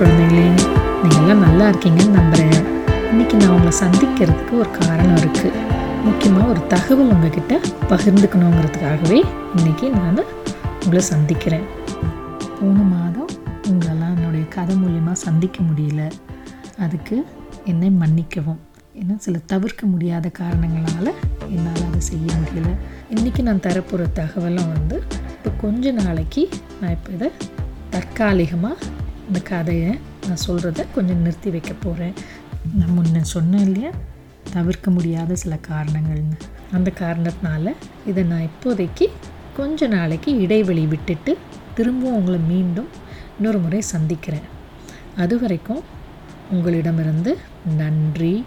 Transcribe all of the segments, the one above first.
குழந்தைகளே நீங்கள் நல்லா இருக்கீங்கன்னு நம்புகிறேன் இன்றைக்கி நான் உங்களை சந்திக்கிறதுக்கு ஒரு காரணம் இருக்குது முக்கியமாக ஒரு தகவல் உங்ககிட்ட பகிர்ந்துக்கணுங்கிறதுக்காகவே இன்றைக்கி நான் உங்களை சந்திக்கிறேன். போன மாதம் உங்களெல்லாம் என்னுடைய கதை மூலியமாக சந்திக்க முடியல. அதுக்கு என்னை மன்னிக்கவும். ஏன்னா சில தவிர்க்க முடியாத காரணங்களால் என்னால் அதை செய்ய முடியல. இன்றைக்கி நான் தரப்போகிற தகவலும் வந்து இப்போ கொஞ்ச நாளைக்கு நான் இப்போ இதை தற்காலிகமாக இந்த கதையை நான் சொல்கிறத கொஞ்சம் நிறுத்தி வைக்க போகிறேன் நான் முன்ன சொன்னேன் இல்லையா? தவிர்க்க முடியாத சில காரணங்கள்னு. அந்த காரணத்தினால இதை நான் இப்போதைக்கு கொஞ்ச நாளைக்கு இடைவெளி விட்டுட்டு திரும்பவும் உங்களை மீண்டும் இன்னொரு முறை சந்திக்கிறேன். அது வரைக்கும் உங்களிடமிருந்து நன்றி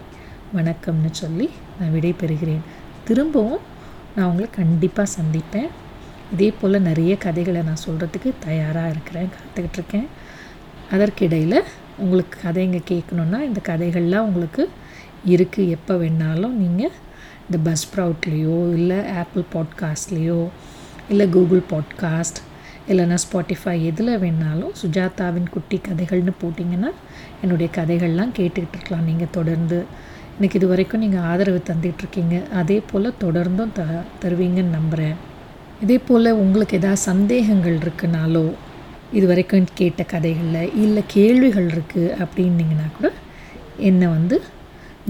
வணக்கம்னு சொல்லி நான் விடைபெறுகிறேன். திரும்பவும் நான் உங்களை கண்டிப்பாக சந்திப்பேன். இதே போல் நிறைய கதைகளை நான் சொல்கிறதுக்கு தயாராக இருக்கிறேன் காத்துக்கிட்டு இருக்கேன். அதற்கிடையில் உங்களுக்கு கதைங்க கேட்கணுன்னா இந்த கதைகள்லாம் உங்களுக்கு இருக்குது எப்போ வேணாலும் நீங்கள் இந்த பஸ் ப்ரவுட்லேயோ இல்லை ஆப்பிள் பாட்காஸ்ட்லேயோ இல்லை கூகுள் பாட்காஸ்ட் இல்லைன்னா ஸ்பாட்டிஃபை எதில் வேணாலும் சுஜாதாவின் குட்டி கதைகள்னு போட்டிங்கன்னா என்னுடைய கதைகள்லாம் கேட்டுக்கிட்டு இருக்கலாம். நீங்கள் தொடர்ந்து எனக்கு இது வரைக்கும் நீங்கள் ஆதரவு தந்துகிட்ருக்கீங்க அதே போல் தொடர்ந்தும் த தருவீங்கன்னு நம்புகிறேன் இதே போல் உங்களுக்கு எதாவது சந்தேகங்கள் இருக்குனாலோ இது வரைக்கும் கேட்ட கதைகளில் இல்லை கேள்விகள் இருக்குது அப்படின்னீங்கன்னா கூட என்னை வந்து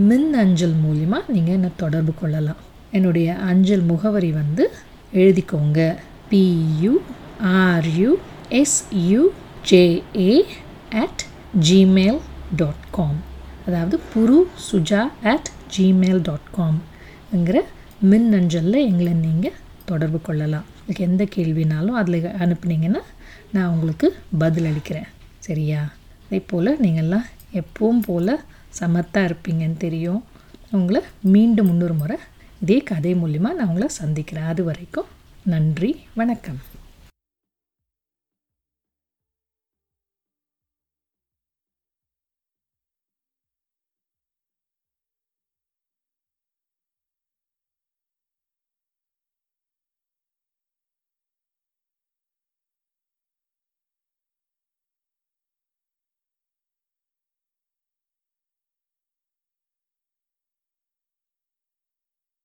மின் அஞ்சல் மூலிமா நீங்கள் என்னை தொடர்பு கொள்ளலாம். என்னுடைய அஞ்சல் முகவரி வந்து எழுதிக்கோங்க. P U R U S U J A at Gmail dot com அதாவது Puru Suja at Gmail dot காம்ங்கிற மின் அஞ்சலில் எங்களை நீங்கள் தொடர்பு கொள்ளலாம். உங்களுக்கு எந்த கேள்வினாலும் அதில் அனுப்புனீங்கன்னா நான் உங்களுக்கு பதில் அளிக்கிறேன். சரியா? அதே போல் நீங்கள்லாம் எப்பவும் போல் சமத்தாக இருப்பீங்கன்னு தெரியும். உங்களை மீண்டும் முன்னொரு முறை இதே கதை மூலிமா நான் உங்களை சந்திக்கிறேன். அது வரைக்கும் நன்றி வணக்கம்.